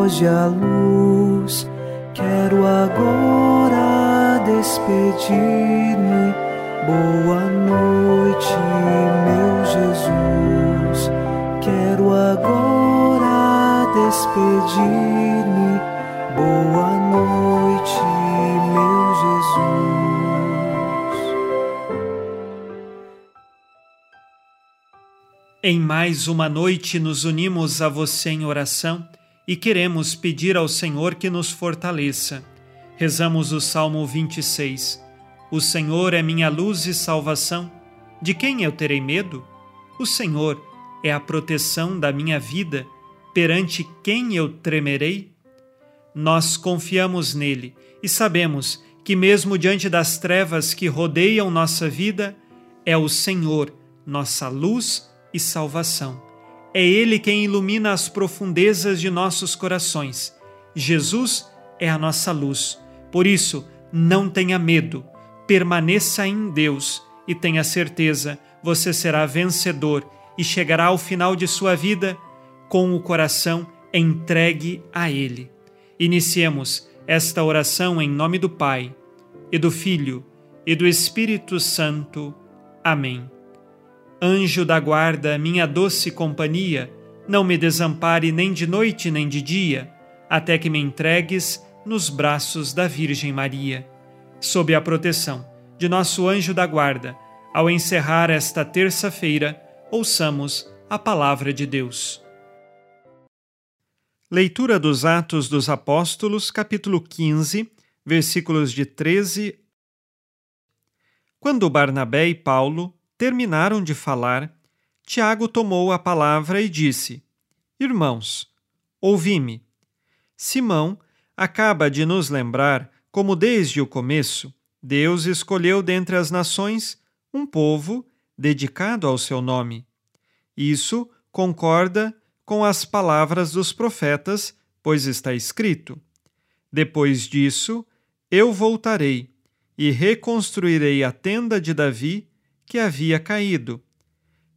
Foge a luz. Quero agora despedir-me. Boa noite, meu Jesus. Quero agora despedir-me. Boa noite, meu Jesus. Em mais uma noite nos unimos a você em oração e queremos pedir ao Senhor que nos fortaleça. Rezamos o Salmo 26. O Senhor é minha luz e salvação. De quem eu terei medo? O Senhor é a proteção da minha vida. Perante quem eu tremerei? Nós confiamos nele e sabemos que, mesmo diante das trevas que rodeiam nossa vida, é o Senhor nossa luz e salvação. É Ele quem ilumina as profundezas de nossos corações. Jesus é a nossa luz. Por isso, não tenha medo, permaneça em Deus e tenha certeza, você será vencedor e chegará ao final de sua vida com o coração entregue a Ele. Iniciemos esta oração em nome do Pai, e do Filho, e do Espírito Santo. Amém. Anjo da guarda, minha doce companhia, não me desampare nem de noite nem de dia, até que me entregues nos braços da Virgem Maria. Sob a proteção de nosso anjo da guarda, ao encerrar esta terça-feira, ouçamos a palavra de Deus. Leitura dos Atos dos Apóstolos, capítulo 15, versículos de 13 Quando Barnabé e Paulo terminaram de falar, Tiago tomou a palavra e disse: Irmãos, ouvi-me. Simão acaba de nos lembrar como, desde o começo, Deus escolheu dentre as nações um povo dedicado ao seu nome. Isso concorda com as palavras dos profetas, pois está escrito: Depois disso, eu voltarei e reconstruirei a tenda de Davi que havia caído.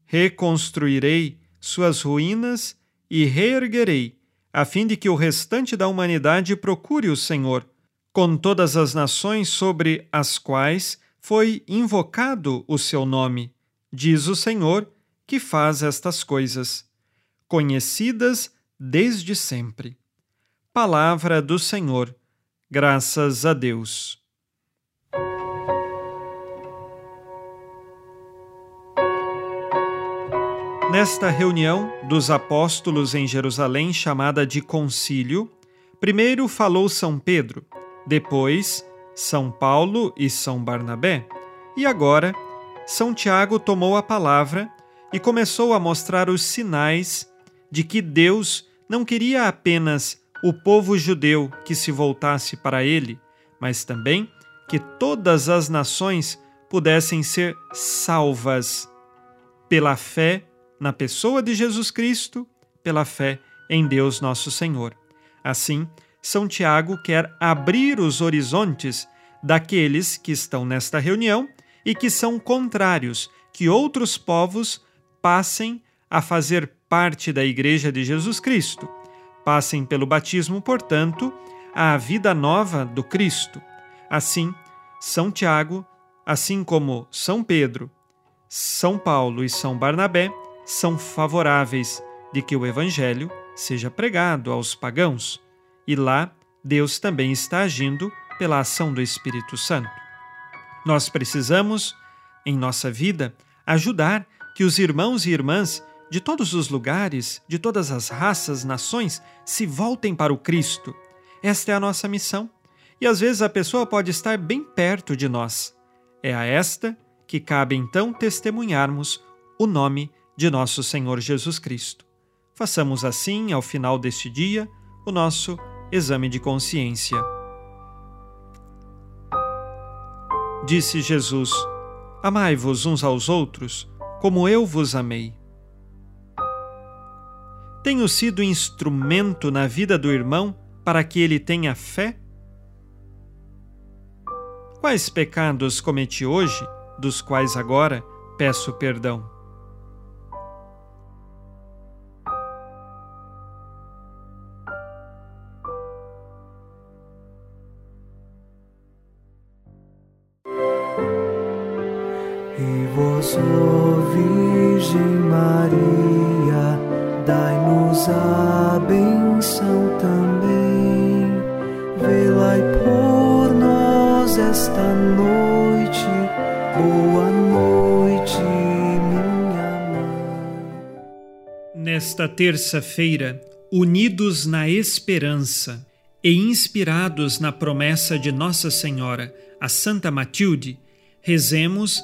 Reconstruirei suas ruínas e reerguerei, a fim de que o restante da humanidade procure o Senhor, com todas as nações sobre as quais foi invocado o seu nome, diz o Senhor, que faz estas coisas, conhecidas desde sempre. Palavra do Senhor. Graças a Deus. Nesta reunião dos apóstolos em Jerusalém, chamada de Concílio, primeiro falou São Pedro, depois São Paulo e São Barnabé, e agora São Tiago tomou a palavra e começou a mostrar os sinais de que Deus não queria apenas o povo judeu que se voltasse para ele, mas também que todas as nações pudessem ser salvas pela fé na pessoa de Jesus Cristo, pela fé em Deus nosso Senhor. Assim, São Tiago quer abrir os horizontes daqueles que estão nesta reunião e que são contrários, que outros povos passem a fazer parte da Igreja de Jesus Cristo, passem pelo batismo, portanto, à vida nova do Cristo. Assim, São Tiago, assim como São Pedro, São Paulo e São Barnabé, são favoráveis de que o Evangelho seja pregado aos pagãos, e lá Deus também está agindo pela ação do Espírito Santo. Nós precisamos, em nossa vida, ajudar que os irmãos e irmãs de todos os lugares, de todas as raças, nações, se voltem para o Cristo. Esta é a nossa missão. E às vezes a pessoa pode estar bem perto de nós. É a esta que cabe então testemunharmos o nome de nosso Senhor Jesus Cristo. Façamos assim, ao final deste dia, o nosso exame de consciência. Disse Jesus: Amai-vos uns aos outros, como eu vos amei. Tenho sido instrumento na vida do irmão para que ele tenha fé? Quais pecados cometi hoje, dos quais agora peço perdão? Ó Virgem Maria, dai-nos a benção também. Por nós esta noite. Boa noite, minha mãe. Nesta terça-feira, unidos na esperança e inspirados na promessa de Nossa Senhora, a Santa Matilde, rezemos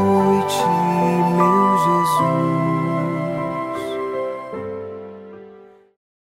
watching.